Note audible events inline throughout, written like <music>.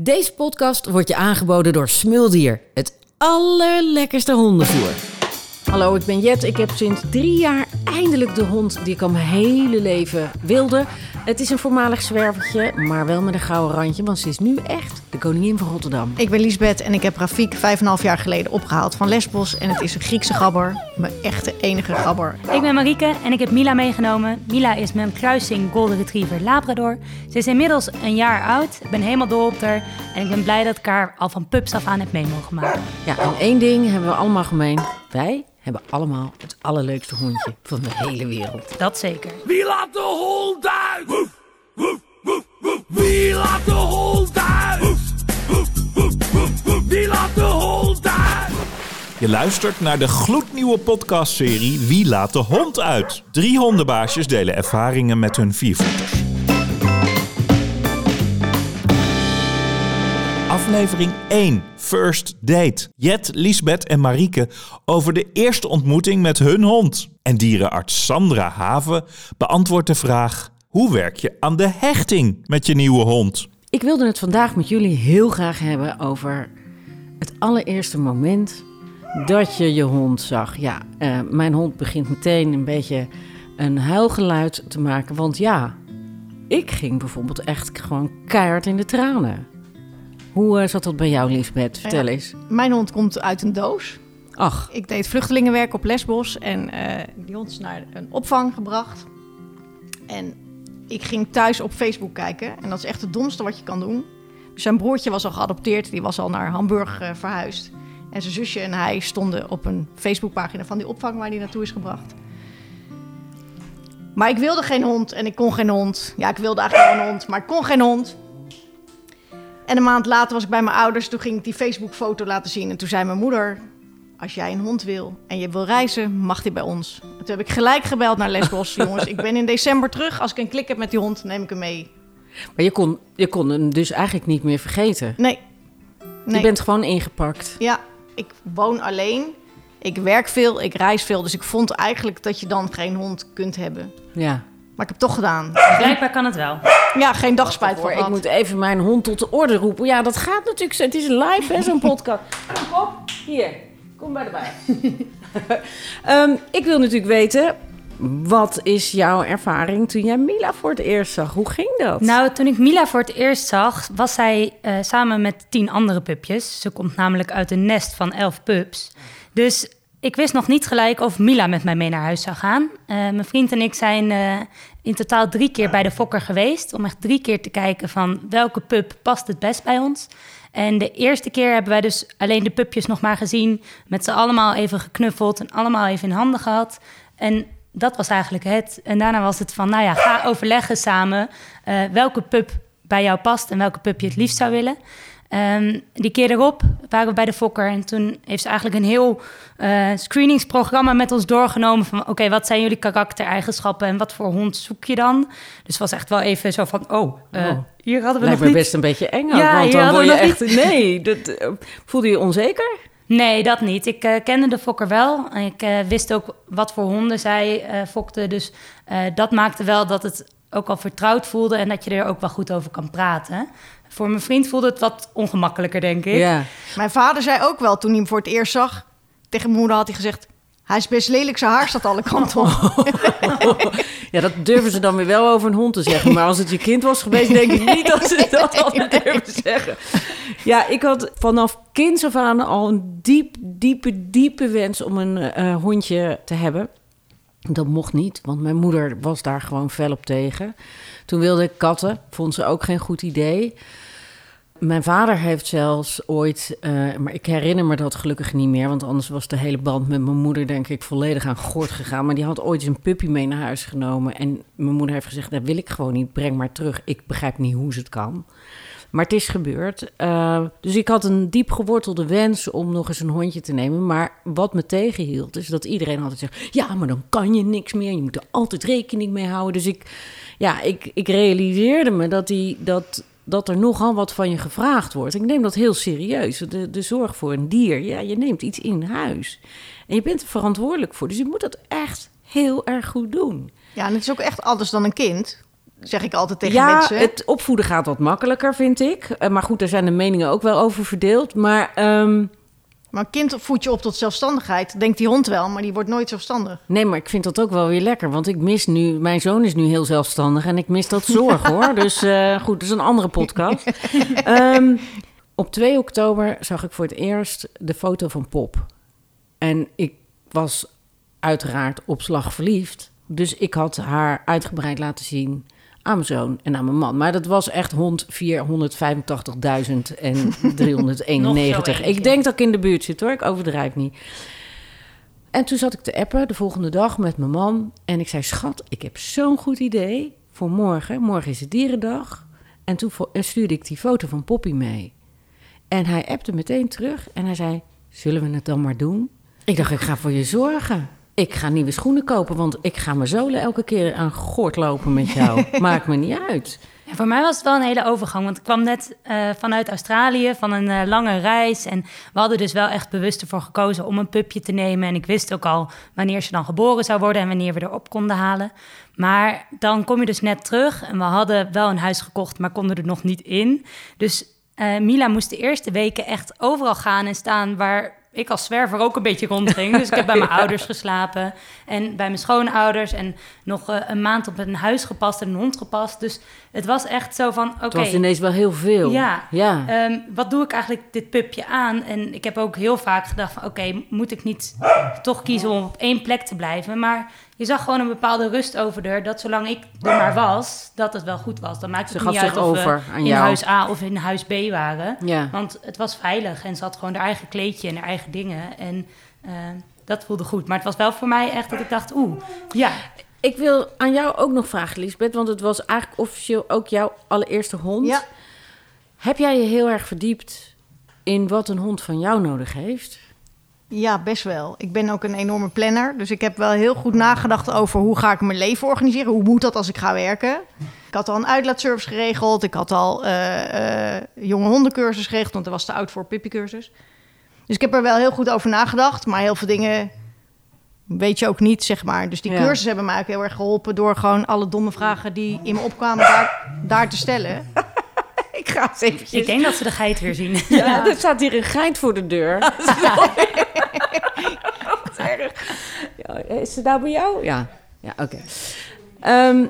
Deze podcast wordt je aangeboden door Smuldier, het allerlekkerste hondenvoer. Hallo, ik ben Jet. Ik heb sinds drie jaar eindelijk de hond die ik al mijn hele leven wilde. Het is een voormalig zwervertje, maar wel met een gouden randje, want ze is nu echt de koningin van Rotterdam. Ik ben Liesbeth en ik heb Rafik vijf en een half jaar geleden opgehaald van Lesbos. En het is een Griekse gabber, mijn echte enige gabber. Ik ben Marieke en ik heb Mila meegenomen. Mila is mijn kruising Golden Retriever Labrador. Ze is inmiddels een jaar oud. Ik ben helemaal dol op haar. En ik ben blij dat ik haar al van pups af aan heb mee mogen maken. Ja, en één ding hebben we allemaal gemeen. Wij hebben allemaal het allerleukste hondje van de hele wereld. Dat zeker. Wie laat de hond uit? Woef, woef, woef, woef. Wie laat de hond uit? Woef, woef, woef, woef, woef. Wie laat de hond uit? Je luistert naar de gloednieuwe podcastserie Wie laat de hond uit? Drie hondenbaasjes delen ervaringen met hun viervoeters. Aflevering 1, First Date. Jet, Liesbeth en Marieke over de eerste ontmoeting met hun hond. En dierenarts Sandra Haven beantwoordt de vraag... Hoe werk je aan de hechting met je nieuwe hond? Ik wilde het vandaag met jullie heel graag hebben over het allereerste moment dat je je hond zag. Ja, eh, mijn hond begint meteen een beetje een huilgeluid te maken. Want ja, ik ging bijvoorbeeld echt gewoon keihard in de tranen. Hoe eh, zat dat bij jou, Lisbeth? Vertel Ja. eens. Mijn hond komt uit een doos. Ach, Ik deed vluchtelingenwerk op Lesbos en eh, die hond is naar een opvang gebracht. En ik ging thuis op Facebook kijken en dat is echt het domste wat je kan doen. Dus zijn broertje was al geadopteerd, die was al naar Hamburg eh, verhuisd. En zijn zusje en hij stonden op een Facebookpagina van die opvang waar hij naartoe is gebracht. Maar ik wilde geen hond en ik kon geen hond. Ja, ik wilde eigenlijk wel een hond, maar ik kon geen hond. En een maand later was ik bij mijn ouders. Toen ging ik die Facebook-foto laten zien. En toen zei mijn moeder: Als jij een hond wil en je wil reizen, mag die bij ons. En toen heb ik gelijk gebeld naar Lesbos. <laughs> Jongens, ik ben in december terug. Als ik een klik heb met die hond, neem ik hem mee. maar je kon, je kon hem dus eigenlijk niet meer vergeten. Nee. nee. Je bent gewoon ingepakt. Ja, ik woon alleen. Ik werk veel, ik reis veel. Dus ik vond eigenlijk dat je dan geen hond kunt hebben. Ja. Maar ik heb het toch gedaan. Blijkbaar kan het wel. Ja, geen dagspijt van Hoor, ik moet even mijn hond tot de orde roepen. Ja, dat gaat natuurlijk zo. Het is live, hè, zo'n podcast. Kom op, hier. Kom bij de bij. <laughs> Ehm, ik wil natuurlijk weten, wat is jouw ervaring toen jij Mila voor het eerst zag? Hoe ging dat? Nou, toen ik Mila voor het eerst zag, was zij eh, samen met tien andere pupjes. Ze komt namelijk uit een nest van elf pups. Dus ik wist nog niet gelijk of Mila met mij mee naar huis zou gaan. Eh, mijn vriend en ik zijn eh, in totaal drie keer bij de fokker geweest... om echt drie keer te kijken van welke pup past het best bij ons. En de eerste keer hebben wij dus alleen de pupjes nog maar gezien... met ze allemaal even geknuffeld en allemaal even in handen gehad. En dat was eigenlijk het. En daarna was het van, nou ja, ga overleggen samen... eh, welke pup bij jou past en welke pup je het liefst zou willen... Ehm, die keer erop waren we bij de fokker en toen heeft ze eigenlijk een heel eh, screeningsprogramma met ons doorgenomen van oké, wat zijn jullie karaktereigenschappen en wat voor hond zoek je dan? Dus het was echt wel even zo van oh, Oh. hier hadden we Lijkt nog me niet... best een beetje eng ook, Ja, want dan word je echt... Nee, dat, eh, voelde je onzeker? Nee, dat niet. Ik kende de fokker wel. En Ik wist ook wat voor honden zij eh, fokte. Dus dat maakte wel dat het ook al vertrouwd voelde en dat je er ook wel goed over kan praten. Voor mijn vriend voelde het wat ongemakkelijker, denk ik. Ja. Mijn vader zei ook wel toen hij hem voor het eerst zag. Tegen mijn moeder had hij gezegd: Hij is best lelijk, zijn haar staat alle kanten op. <laughs> ja, dat durven ze dan weer wel over een hond te zeggen. Maar als het je kind was geweest, denk ik niet dat ze <laughs> dat hadden durven zeggen. Ja, ik had vanaf kinds af aan al een diep, diepe, diepe wens om een eh, hondje te hebben. Dat mocht niet, want mijn moeder was daar gewoon fel op tegen. Toen wilde ik katten, vond ze ook geen goed idee. Mijn vader heeft zelfs ooit, eh, maar ik herinner me dat gelukkig niet meer, want anders was de hele band met mijn moeder denk ik volledig aan gort gegaan. Maar die had ooit een puppy mee naar huis genomen en mijn moeder heeft gezegd, dat wil ik gewoon niet, breng maar terug. Ik begrijp niet hoe ze het kan. Maar het is gebeurd. Eh, dus ik had een diep gewortelde wens om nog eens een hondje te nemen. Maar wat me tegenhield, is dat iedereen altijd zegt: ja, maar dan kan je niks meer. Je moet er altijd rekening mee houden. Dus ik, ja, ik, ik realiseerde me dat, die, dat, dat er nogal wat van je gevraagd wordt. Ik neem dat heel serieus. De, de zorg voor een dier, ja, je neemt iets in huis. En je bent er verantwoordelijk voor. Dus je moet dat echt heel erg goed doen. Ja, en het is ook echt anders dan een kind. Zeg ik altijd tegen ja, mensen. het opvoeden gaat wat makkelijker, vind ik. Eh, maar goed, daar zijn de meningen ook wel over verdeeld. Maar ehm, Maar een kind voed je op tot zelfstandigheid. Denkt die hond wel, maar die wordt nooit zelfstandig. nee, maar ik vind dat ook wel weer lekker. Want ik mis nu... Mijn zoon is nu heel zelfstandig en ik mis dat zorg, <laughs> hoor. Dus eh, goed, dat is een andere podcast. <laughs> Ehm, op 2 oktober zag ik voor het eerst de foto van Pop. En ik was uiteraard op slag verliefd. Dus ik had haar uitgebreid laten zien aan mijn zoon en aan mijn man. Maar dat was echt hond 485.391. <laughs> ik denk dat ik in de buurt zit hoor, ik overdrijf niet. En toen zat ik te appen de volgende dag met mijn man. En ik zei, schat, ik heb zo'n goed idee voor morgen. Morgen is het dierendag. En toen stuurde ik die foto van Poppy mee. En hij appte meteen terug en hij zei, zullen we het dan maar doen? Ik dacht, ik ga voor je zorgen. Ik ga nieuwe schoenen kopen, want ik ga mijn zolen elke keer aan gort lopen met jou. <laughs> Maakt me niet uit. Ja, voor mij was het wel een hele overgang. Want ik kwam net eh, vanuit Australië van een eh, lange reis. En we hadden dus wel echt bewust ervoor gekozen om een pupje te nemen. En ik wist ook al wanneer ze dan geboren zou worden en wanneer we erop konden halen. Maar dan kom je dus net terug. En we hadden wel een huis gekocht, maar konden er nog niet in. Dus eh, Mila moest de eerste weken echt overal gaan en staan waar ik als zwerver ook een beetje rondging. Dus ik heb bij mijn <laughs> ouders geslapen en bij mijn schoonouders. En nog eh, een maand op een huis gepast en een hond gepast. Dus het was echt zo van, oké... Het was ineens wel heel veel. Ja. ja. Ehm, wat doe ik eigenlijk dit pupje aan? En ik heb ook heel vaak gedacht van... oké, moet ik niet toch kiezen om op één plek te blijven? Maar je zag gewoon een bepaalde rust over haar... dat zolang ik er maar was, dat het wel goed was. Dan maakte Ze het gaf niet uit zich of over we aan in jou. huis A of in huis B waren. ja. Want het was veilig en ze had gewoon haar eigen kleedje en haar eigen dingen. En eh, dat voelde goed. Maar het was wel voor mij echt dat ik dacht... oeh, ja, Ik wil aan jou ook nog vragen, Lisbeth, want het was eigenlijk officieel ook jouw allereerste hond. Ja. Heb jij je heel erg verdiept in wat een hond van jou nodig heeft? Ja, best wel. Ik ben ook een enorme planner. Dus ik heb wel heel goed nagedacht over hoe ga ik mijn leven organiseren. Hoe moet dat als ik ga werken? Ik had al een uitlaatservice geregeld. Ik had al eh, jonge hondencursus geregeld, want er was te oud voor pippicursus. Dus ik heb er wel heel goed over nagedacht. Maar heel veel dingen weet je ook niet, zeg maar. Dus die Ja. cursussen hebben mij ook heel erg geholpen... door gewoon alle domme vragen die in me opkwamen daar, daar te stellen. Ik ga eens eventjes... ik denk dat ze de geit weer zien. Ja, er staat hier een geit voor de deur. <laughs> Dat is wel <laughs> Wat erg. Ja, is ze nou bij jou? Ja, ja oké. Ehm,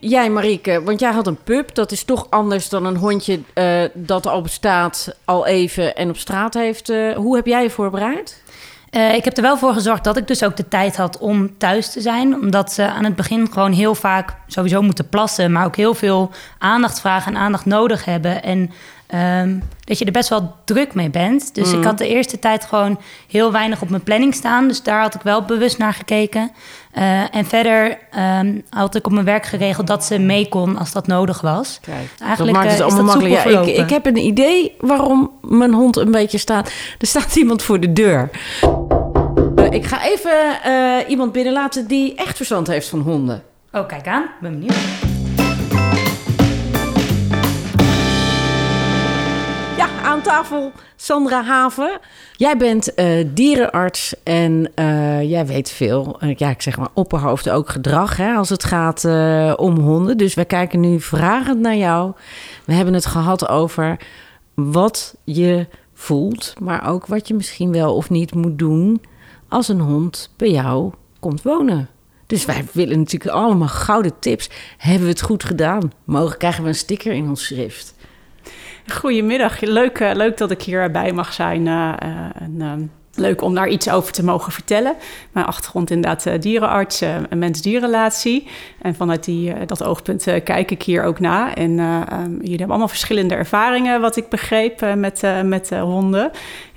jij, Marieke, want jij had een pup. Dat is toch anders dan een hondje eh, dat al bestaat, al even en op straat heeft. eh, hoe heb jij je voorbereid? Eh, ik heb er wel voor gezorgd dat ik dus ook de tijd had om thuis te zijn. Omdat ze aan het begin gewoon heel vaak sowieso moeten plassen. Maar ook heel veel aandacht vragen en aandacht nodig hebben. En ehm, dat je er best wel druk mee bent. Dus ik had de eerste tijd gewoon heel weinig op mijn planning staan. Dus daar had ik wel bewust naar gekeken. Eh, en verder ehm, had ik op mijn werk geregeld dat ze mee kon als dat nodig was. Kijk, Eigenlijk, dat maakt het eh, is allemaal makkelijk. Ja, ik, ik heb een idee waarom mijn hond een beetje staat. Er staat iemand voor de deur. Eh, ik ga even eh, iemand binnenlaten die echt verstand heeft van honden. Oh, kijk aan. Ben benieuwd. Tafel Sandra Haven. Jij bent eh, dierenarts en eh, jij weet veel. eh, ja, ik zeg maar opperhoofd ook gedrag hè, als het gaat om honden. Dus wij kijken nu vragend naar jou. We hebben het gehad over wat je voelt, maar ook wat je misschien wel of niet moet doen als een hond bij jou komt wonen. Dus wij willen natuurlijk allemaal gouden tips. Hebben we het goed gedaan? Mogen krijgen we een sticker in ons schrift? Goedemiddag, leuk, eh, leuk dat ik hierbij mag zijn. eh, eh, ehm, leuk om daar iets over te mogen vertellen. Mijn achtergrond inderdaad eh, dierenarts, eh, een mens-dierrelatie. En vanuit die, eh, dat oogpunt eh, kijk ik hier ook na. En eh, ehm, jullie hebben allemaal verschillende ervaringen, wat ik begreep, met, met honden.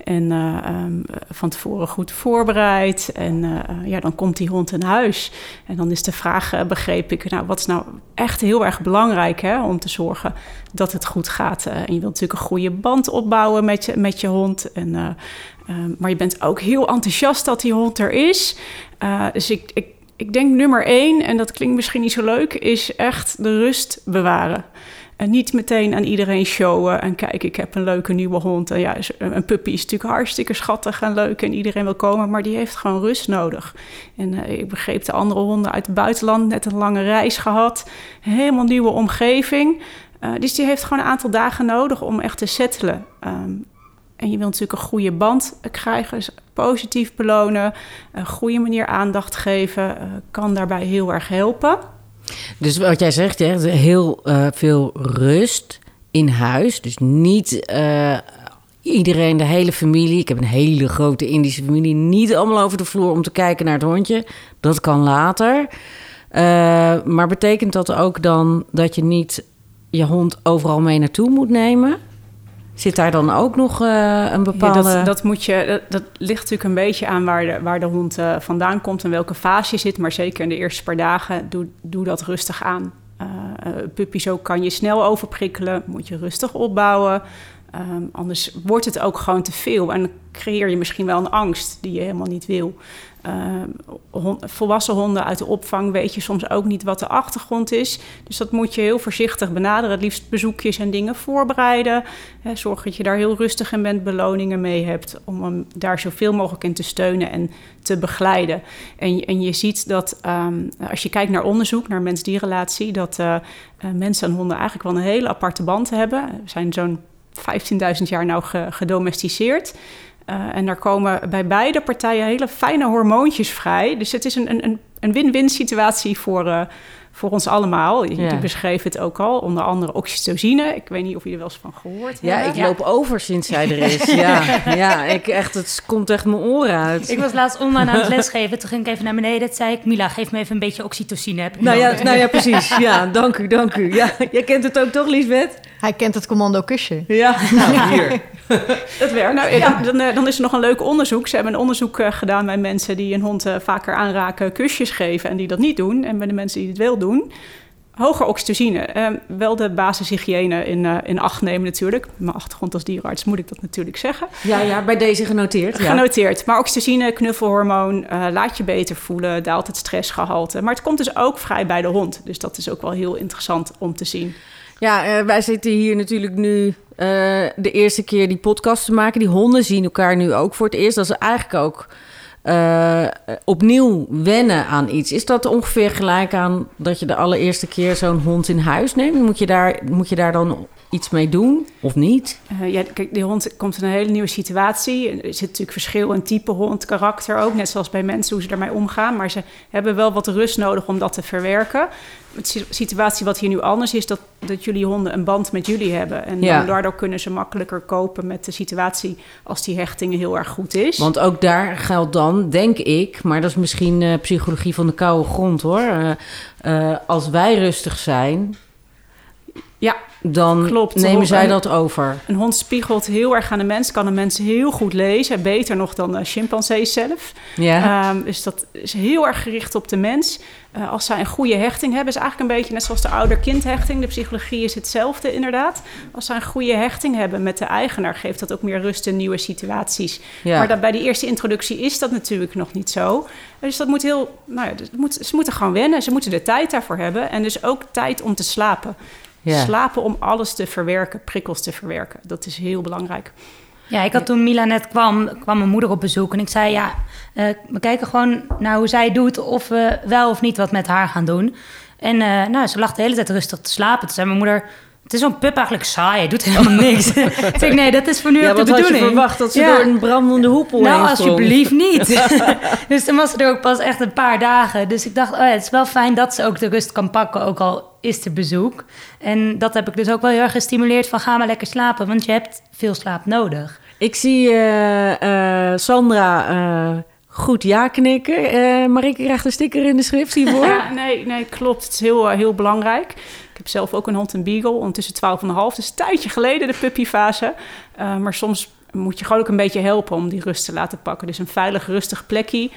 En eh, ehm, van tevoren goed voorbereid. En ja, dan komt die hond in huis. En dan is de vraag, begreep ik, nou, wat is nou echt heel erg belangrijk hè, om te zorgen dat het goed gaat. En je wilt natuurlijk een goede band opbouwen met je, met je hond. En, eh, eh, maar je bent ook heel enthousiast dat die hond er is. Eh, dus ik, ik, ik denk nummer één, en dat klinkt misschien niet zo leuk, is echt de rust bewaren. En niet meteen aan iedereen showen en kijk, ik heb een leuke nieuwe hond. En ja, een puppy is natuurlijk hartstikke schattig en leuk en iedereen wil komen, maar die heeft gewoon rust nodig. En eh, ik begreep de andere honden uit het buitenland, net een lange reis gehad, helemaal nieuwe omgeving. Uh, dus die heeft gewoon een aantal dagen nodig om echt te settelen. Um, en je wilt natuurlijk een goede band krijgen, dus positief belonen, een goede manier aandacht geven, uh, kan daarbij heel erg helpen. Dus wat jij zegt, hè, heel uh, veel rust in huis. Dus niet uh, iedereen, de hele familie. Ik heb een hele grote Indische familie. Niet allemaal over de vloer om te kijken naar het hondje. Dat kan later. Maar betekent dat ook dan dat je niet je hond overal mee naartoe moet nemen? Zit daar dan ook nog uh, een bepaalde... Ja, dat, dat, moet je, dat, dat, ligt natuurlijk een beetje aan waar de, waar de hond uh, vandaan komt... en welke fase je zit. Maar zeker in de eerste paar dagen, doe, doe dat rustig aan. Uh, puppies ook kan je snel overprikkelen, moet je rustig opbouwen. Um, anders wordt het ook gewoon te veel. En creëer je misschien wel een angst die je helemaal niet wil. Hond, volwassen honden uit de opvang weet je soms ook niet wat de achtergrond is. Dus dat moet je heel voorzichtig benaderen. Het liefst bezoekjes en dingen voorbereiden. He, zorg dat je daar heel rustig in bent, beloningen mee hebt... om hem daar zoveel mogelijk in te steunen en te begeleiden. En, en je ziet dat um, als je kijkt naar onderzoek, naar mens-dierrelatie... dat uh, uh, mensen en honden eigenlijk wel een hele aparte band hebben. Er zijn zo'n 15.000 jaar nou gedomesticeerd... Uh, en daar komen bij beide partijen hele fijne hormoontjes vrij. Dus het is een, een, een win-win situatie voor, uh, voor ons allemaal. Je, ja. beschreef het ook al, onder andere oxytocine. Ik weet niet of je er wel eens van gehoord hebt. Ja, ik loop over sinds zij er is. <laughs> ja, ja ik echt, het komt echt mijn oren uit. Ik was laatst online aan het lesgeven. Toen ging ik even naar beneden. Toen zei ik, Mila, geef me even een beetje oxytocine. Heb nou, ja, nou ja, precies. <laughs> Ja, dank u, dank u. Ja, jij kent het ook toch, Liesbeth? Hij kent het commando kusje. Ja, <laughs> nou, hier. <laughs> Dat werkt. Nou, ja. dan, dan, dan, is er nog een leuk onderzoek. Ze hebben een onderzoek uh, gedaan bij mensen die een hond uh, vaker aanraken, kusjes geven en die dat niet doen. En bij de mensen die het wel doen. Hoger oxytocine. Uh, wel de basishygiëne in, uh, in acht nemen natuurlijk. Mijn achtergrond als dierenarts moet ik dat natuurlijk zeggen. Ja, ja bij deze genoteerd. Ja. Genoteerd. Maar oxytocine, knuffelhormoon, uh, laat je beter voelen, daalt het stressgehalte. Maar het komt dus ook vrij bij de hond. Dus dat is ook wel heel interessant om te zien. Ja, uh, wij zitten hier natuurlijk nu uh, de eerste keer die podcast te maken. Die honden zien elkaar nu ook voor het eerst. Dat is eigenlijk ook uh, opnieuw wennen aan iets. Is dat ongeveer gelijk aan dat je de allereerste keer zo'n hond in huis neemt? Moet je daar, moet je daar dan iets mee doen of niet? Uh, ja, kijk, die hond komt in een hele nieuwe situatie. Er zit natuurlijk verschil in type hond, karakter ook. Net zoals bij mensen, hoe ze ermee omgaan. Maar ze hebben wel wat rust nodig om dat te verwerken. De situatie wat hier nu anders is, dat, dat jullie honden een band met jullie hebben. En ja. daardoor kunnen ze makkelijker kopen met de situatie als die hechting heel erg goed is. Want ook daar geldt dan, denk ik, maar dat is misschien uh, psychologie van de koude grond hoor. Uh, als wij rustig zijn, ja, dan Klopt. nemen zij dat over. Een hond spiegelt heel erg aan de mens, kan de mens heel goed lezen. Beter nog dan uh, chimpansees zelf. Ja. Um, dus dat is heel erg gericht op de mens. Uh, als zij een goede hechting hebben, is eigenlijk een beetje net zoals de ouder-kindhechting. De psychologie is hetzelfde inderdaad. Als zij een goede hechting hebben met de eigenaar, geeft dat ook meer rust in nieuwe situaties. Ja. Maar dat, bij die eerste introductie is dat natuurlijk nog niet zo. Dus dat moet heel, nou ja, dat moet, ze moeten gewoon wennen. Ze moeten de tijd daarvoor hebben. En dus ook tijd om te slapen. Ja. Slapen om alles te verwerken, prikkels te verwerken. Dat is heel belangrijk. Ja, ik had toen Mila net kwam, kwam mijn moeder op bezoek. En ik zei, ja, uh, we kijken gewoon naar hoe zij doet... of we wel of niet wat met haar gaan doen. En uh, nou, ze lag de hele tijd rustig te slapen. Toen zei mijn moeder... Het is zo'n pup eigenlijk saai, hij doet helemaal niks. <laughs> ik zeg, nee, dat is voor nu ja, ook de bedoeling. je verwacht dat ze ja. door een brandende hoepel Nou, alsjeblieft niet. <laughs> <laughs> dus toen was ze er ook pas echt een paar dagen. Dus ik dacht, oh ja, het is wel fijn dat ze ook de rust kan pakken, ook al is er bezoek. En dat heb ik dus ook wel heel erg gestimuleerd van ga maar lekker slapen, want je hebt veel slaap nodig. Ik zie uh, uh, Sandra uh, goed ja knikken. Uh, Marieke krijgt een sticker in de schrift hiervoor. Ja, nee, nee, klopt. Het is heel, heel belangrijk. Heb zelf ook een hond, een beagle, ondertussen 12,5. Dus een tijdje geleden de puppyfase. Uh, maar soms moet je gewoon ook een beetje helpen om die rust te laten pakken. Dus een veilig, rustig plekje.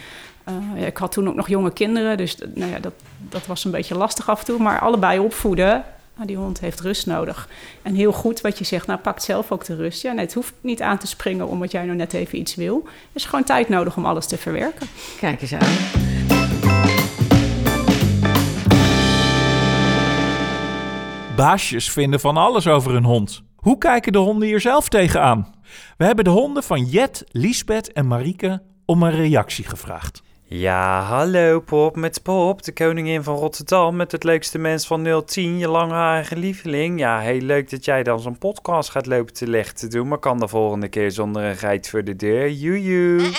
Ja, ik had toen ook nog jonge kinderen, dus nou ja, dat, dat was een beetje lastig af en toe. Maar allebei opvoeden, nou, die hond heeft rust nodig. En heel goed wat je zegt, nou pakt zelf ook de rust. Ja, nee, het hoeft niet aan te springen omdat jij nou net even iets wil. Er is gewoon tijd nodig om alles te verwerken. Kijk eens aan. Baasjes vinden van alles over hun hond. Hoe kijken de honden hier zelf tegenaan? We hebben de honden van Jet, Liesbeth en Marieke om een reactie gevraagd. Ja, hallo Pop, met Pop, de koningin van Rotterdam, met het leukste mens van 010, je langharige lieveling. Ja, heel leuk dat jij dan zo'n podcast gaat lopen te leggen te doen, maar kan de volgende keer zonder een geit voor de deur. Joejoe.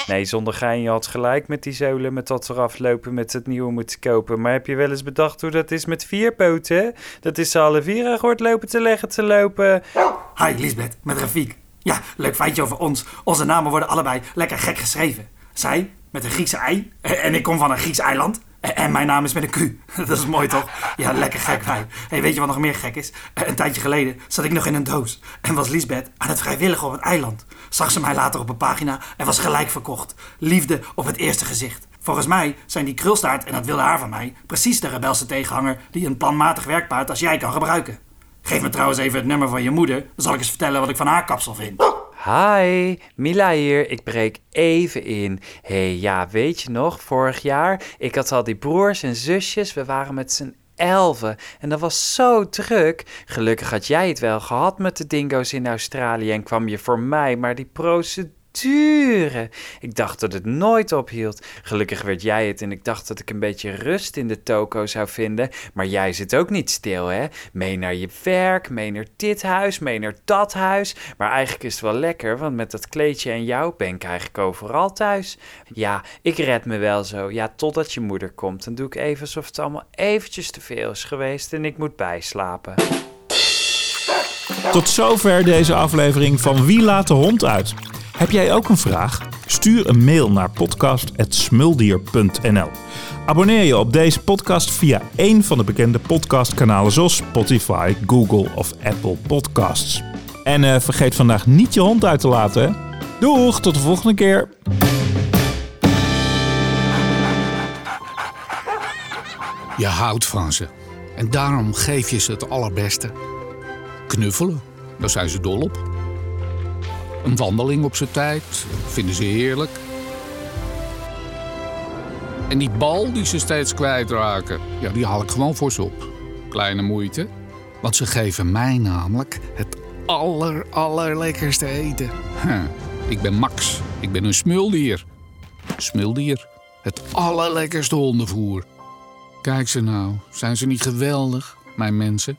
<laughs> Nee, zonder gein, je had gelijk met die zolen, met dat eraf lopen, met het nieuwe moeten kopen. Maar heb je wel eens bedacht hoe dat is met vier poten? Dat is ze alle vier gehoord lopen te leggen te lopen. Hi Lisbeth, met Rafiek. Ja, leuk feitje over ons. Onze namen worden allebei lekker gek geschreven. Zij met een Griekse ei en ik kom van een Grieks eiland. En mijn naam is met een Q. <laughs> Dat is mooi toch? Ja, lekker gek wij. Hey, weet je wat nog meer gek is? Een tijdje geleden zat ik nog in een doos. En was Lisbeth aan het vrijwilligen op het eiland. Zag ze mij later op een pagina en was gelijk verkocht. Liefde op het eerste gezicht. Volgens mij zijn die krulstaart en dat wilde haar van mij precies de rebelse tegenhanger die een planmatig werkpaard als jij kan gebruiken. Geef me trouwens even het nummer van je moeder, dan zal ik eens vertellen wat ik van haar kapsel vind. Hi, Mila hier. Ik breek even in. hey, ja, weet je nog, vorig jaar, ik had al die broers en zusjes, we waren met z'n elfen en dat was zo druk. Gelukkig had jij het wel gehad met de dingo's in Australië en kwam je voor mij, maar die procedure... Ik dacht dat het nooit ophield. Gelukkig werd jij het en ik dacht dat ik een beetje rust in de toko zou vinden. Maar jij zit ook niet stil, hè? Mee naar je werk, mee naar dit huis, mee naar dat huis. Maar eigenlijk is het wel lekker, want met dat kleedje en jou ben ik eigenlijk overal thuis. Ja, ik red me wel zo. Ja, totdat je moeder komt. Dan doe ik even alsof het allemaal eventjes te veel is geweest en ik moet bijslapen. Tot zover deze aflevering van Wie laat de hond uit? Heb jij ook een vraag? Stuur een mail naar podcast.smuldier.nl Abonneer je op deze podcast via een van de bekende podcastkanalen zoals Spotify, Google of Apple Podcasts. En eh, vergeet vandaag niet je hond uit te laten. Doeg, tot de volgende keer. Je houdt van ze. En daarom geef je ze het allerbeste. Knuffelen, daar zijn ze dol op. Een wandeling op zijn tijd, vinden ze heerlijk. En die bal die ze steeds kwijtraken, ja, die haal ik gewoon voor ze op. Kleine moeite, want ze geven mij namelijk het aller, allerlekkerste eten. Huh. Ik ben Max, ik ben een smuldier. Smuldier, het allerlekkerste hondenvoer. Kijk ze nou, zijn ze niet geweldig, mijn mensen?